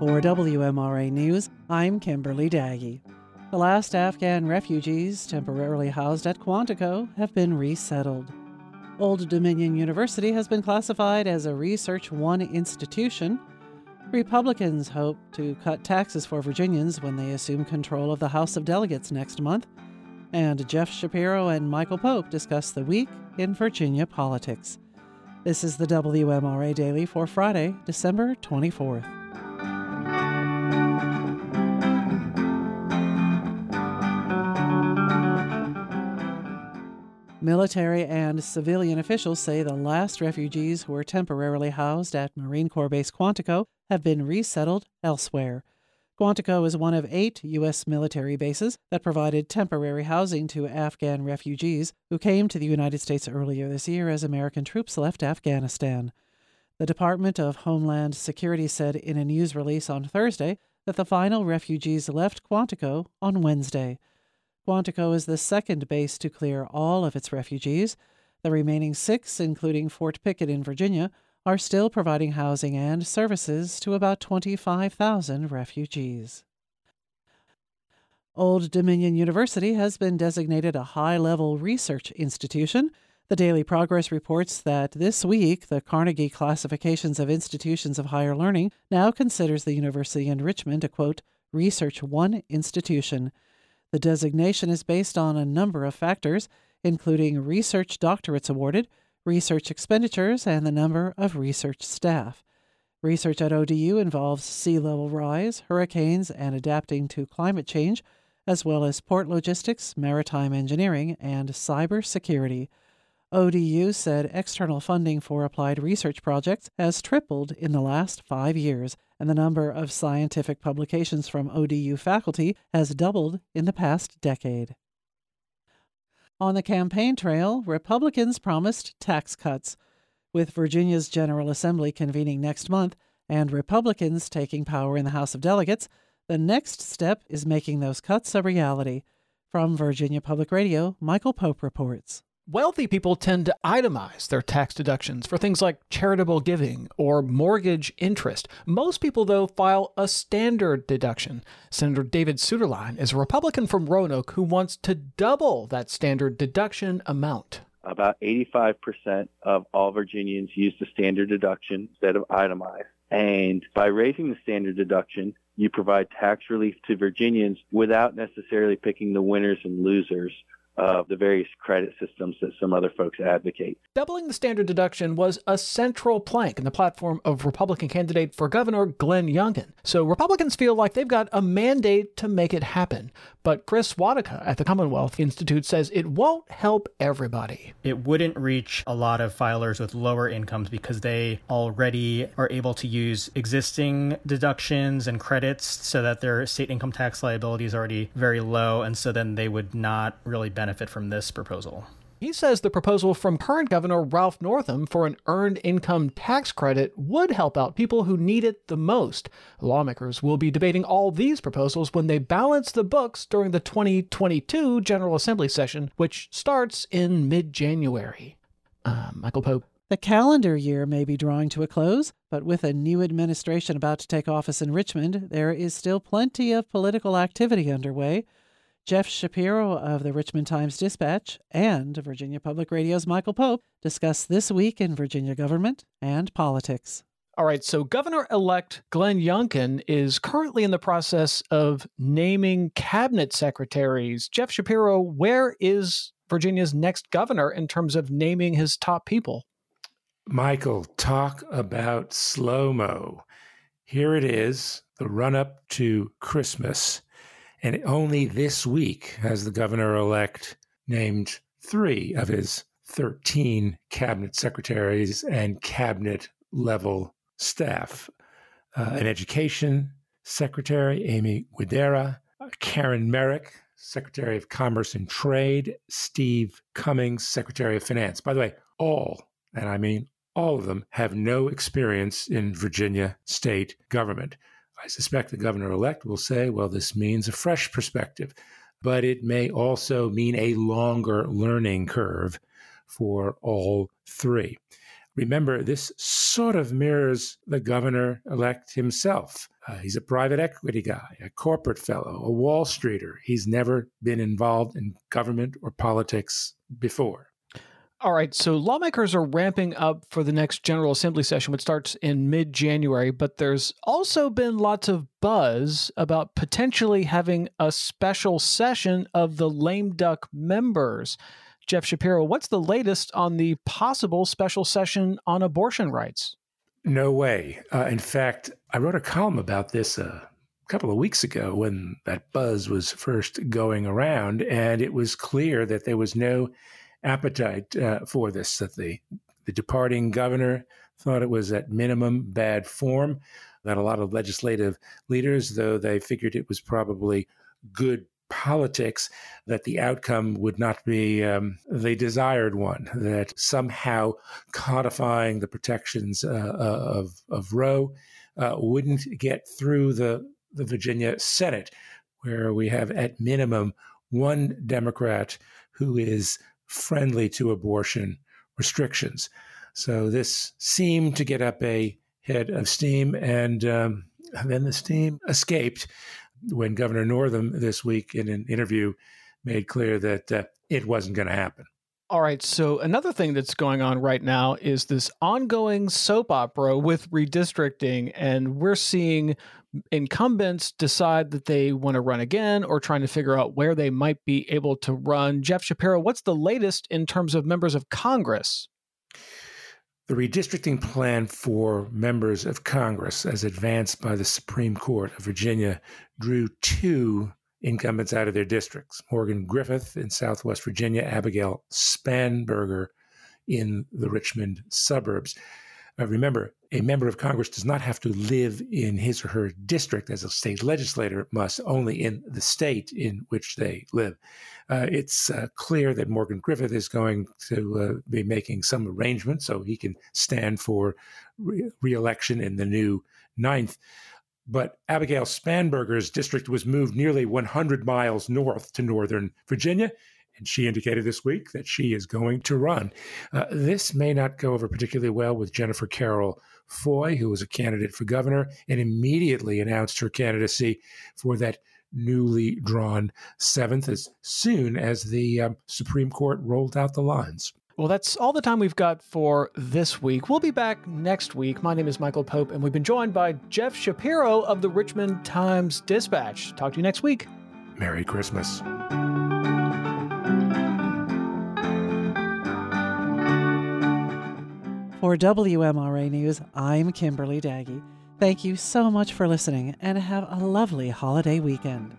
For WMRA News, I'm Kimberly Daggy. The last Afghan refugees temporarily housed at Quantico have been resettled. Old Dominion University has been classified as a Research One institution. Republicans hope to cut taxes for Virginians when they assume control of the House of Delegates next month. And Jeff Shapiro and Michael Pope discuss the week in Virginia politics. This is the WMRA Daily for Friday, December 24th. Military and civilian officials say the last refugees who were temporarily housed at Marine Corps Base Quantico have been resettled elsewhere. Quantico is one of eight U.S. military bases that provided temporary housing to Afghan refugees who came to the United States earlier this year as American troops left Afghanistan. The Department of Homeland Security said in a news release on Thursday that the final refugees left Quantico on Wednesday. Quantico is the second base to clear all of its refugees. The remaining six, including Fort Pickett in Virginia, are still providing housing and services to about 25,000 refugees. Old Dominion University has been designated a high level research institution. The Daily Progress reports that this week, the Carnegie Classifications of Institutions of Higher Learning now considers the university in Richmond a quote, Research One institution. The designation is based on a number of factors, including research doctorates awarded, research expenditures, and the number of research staff. Research at ODU involves sea level rise, hurricanes, and adapting to climate change, as well as port logistics, maritime engineering, and cybersecurity. ODU said external funding for applied research projects has tripled in the last five years, and the number of scientific publications from ODU faculty has doubled in the past decade. On the campaign trail, Republicans promised tax cuts. With Virginia's General Assembly convening next month and Republicans taking power in the House of Delegates, the next step is making those cuts a reality. From Virginia Public Radio, Michael Pope reports. Wealthy people tend to itemize their tax deductions for things like charitable giving or mortgage interest. Most people, though, file a standard deduction. Senator David Suetterlein is a Republican from Roanoke who wants to double that standard deduction amount. About 85% of all Virginians use the standard deduction instead of itemized. And by raising the standard deduction, you provide tax relief to Virginians without necessarily picking the winners and losers of the various credit systems that some other folks advocate. Doubling the standard deduction was a central plank in the platform of Republican candidate for governor Glenn Youngkin. So Republicans feel like they've got a mandate to make it happen. But Chris Wodicka at the Commonwealth Institute says it won't help everybody. It wouldn't reach a lot of filers with lower incomes because they already are able to use existing deductions and credits so that their state income tax liability is already very low. And so then they would not really benefit from this proposal. He says the proposal from current Governor Ralph Northam for an earned income tax credit would help out people who need it the most. Lawmakers will be debating all these proposals when they balance the books during the 2022 General Assembly session, which starts in mid January. Uh, Michael Pope. The calendar year may be drawing to a close, but with a new administration about to take office in Richmond, there is still plenty of political activity underway. Jeff Shapiro of the Richmond Times Dispatch and Virginia Public Radio's Michael Pope discuss this week in Virginia government and politics. All right, so Governor elect Glenn Youngkin is currently in the process of naming cabinet secretaries. Jeff Shapiro, where is Virginia's next governor in terms of naming his top people? Michael, talk about slow mo. Here it is, the run up to Christmas. And only this week has the governor elect named three of his 13 cabinet secretaries and cabinet level staff uh, an education secretary, Aimee Guidera, Caren Merrick, Secretary of Commerce and Trade, Steve Cummings, Secretary of Finance. By the way, all, and I mean all of them, have no experience in Virginia state government. I suspect the governor elect will say, well, this means a fresh perspective, but it may also mean a longer learning curve for all three. Remember, this sort of mirrors the governor elect himself. Uh, he's a private equity guy, a corporate fellow, a Wall Streeter. He's never been involved in government or politics before. All right, so lawmakers are ramping up for the next General Assembly session, which starts in mid January, but there's also been lots of buzz about potentially having a special session of the lame duck members. Jeff Shapiro, what's the latest on the possible special session on abortion rights? No way. Uh, in fact, I wrote a column about this a couple of weeks ago when that buzz was first going around, and it was clear that there was no appetite uh, for this. That the the departing governor thought it was at minimum bad form. That a lot of legislative leaders, though they figured it was probably good politics, that the outcome would not be um, the desired one. That somehow codifying the protections uh, uh of of Roe uh, wouldn't get through the the Virginia Senate, where we have at minimum one Democrat who is friendly to abortion restrictions. So this seemed to get up a head of steam, and um, then the steam escaped when Governor Northam this week in an interview made clear that uh, it wasn't going to happen. All right. So, another thing that's going on right now is this ongoing soap opera with redistricting. And we're seeing incumbents decide that they want to run again or trying to figure out where they might be able to run. Jeff Shapiro, what's the latest in terms of members of Congress? The redistricting plan for members of Congress, as advanced by the Supreme Court of Virginia, drew two incumbents out of their districts Morgan Griffith in Southwest Virginia, Abigail Spanberger in the Richmond suburbs. Remember, a member of Congress does not have to live in his or her district as a state legislator must, only in the state in which they live. Uh, it's uh, clear that Morgan Griffith is going to uh, be making some arrangements so he can stand for re election in the new ninth. But Abigail Spanberger's district was moved nearly 100 miles north to northern Virginia, and she indicated this week that she is going to run. Uh, this may not go over particularly well with Jennifer Carroll Foy, who was a candidate for governor and immediately announced her candidacy for that newly drawn seventh as soon as the um, Supreme Court rolled out the lines. Well, that's all the time we've got for this week. We'll be back next week. My name is Michael Pope, and we've been joined by Jeff Shapiro of the Richmond Times Dispatch. Talk to you next week. Merry Christmas. For WMRA News, I'm Kimberly Daggy. Thank you so much for listening and have a lovely holiday weekend.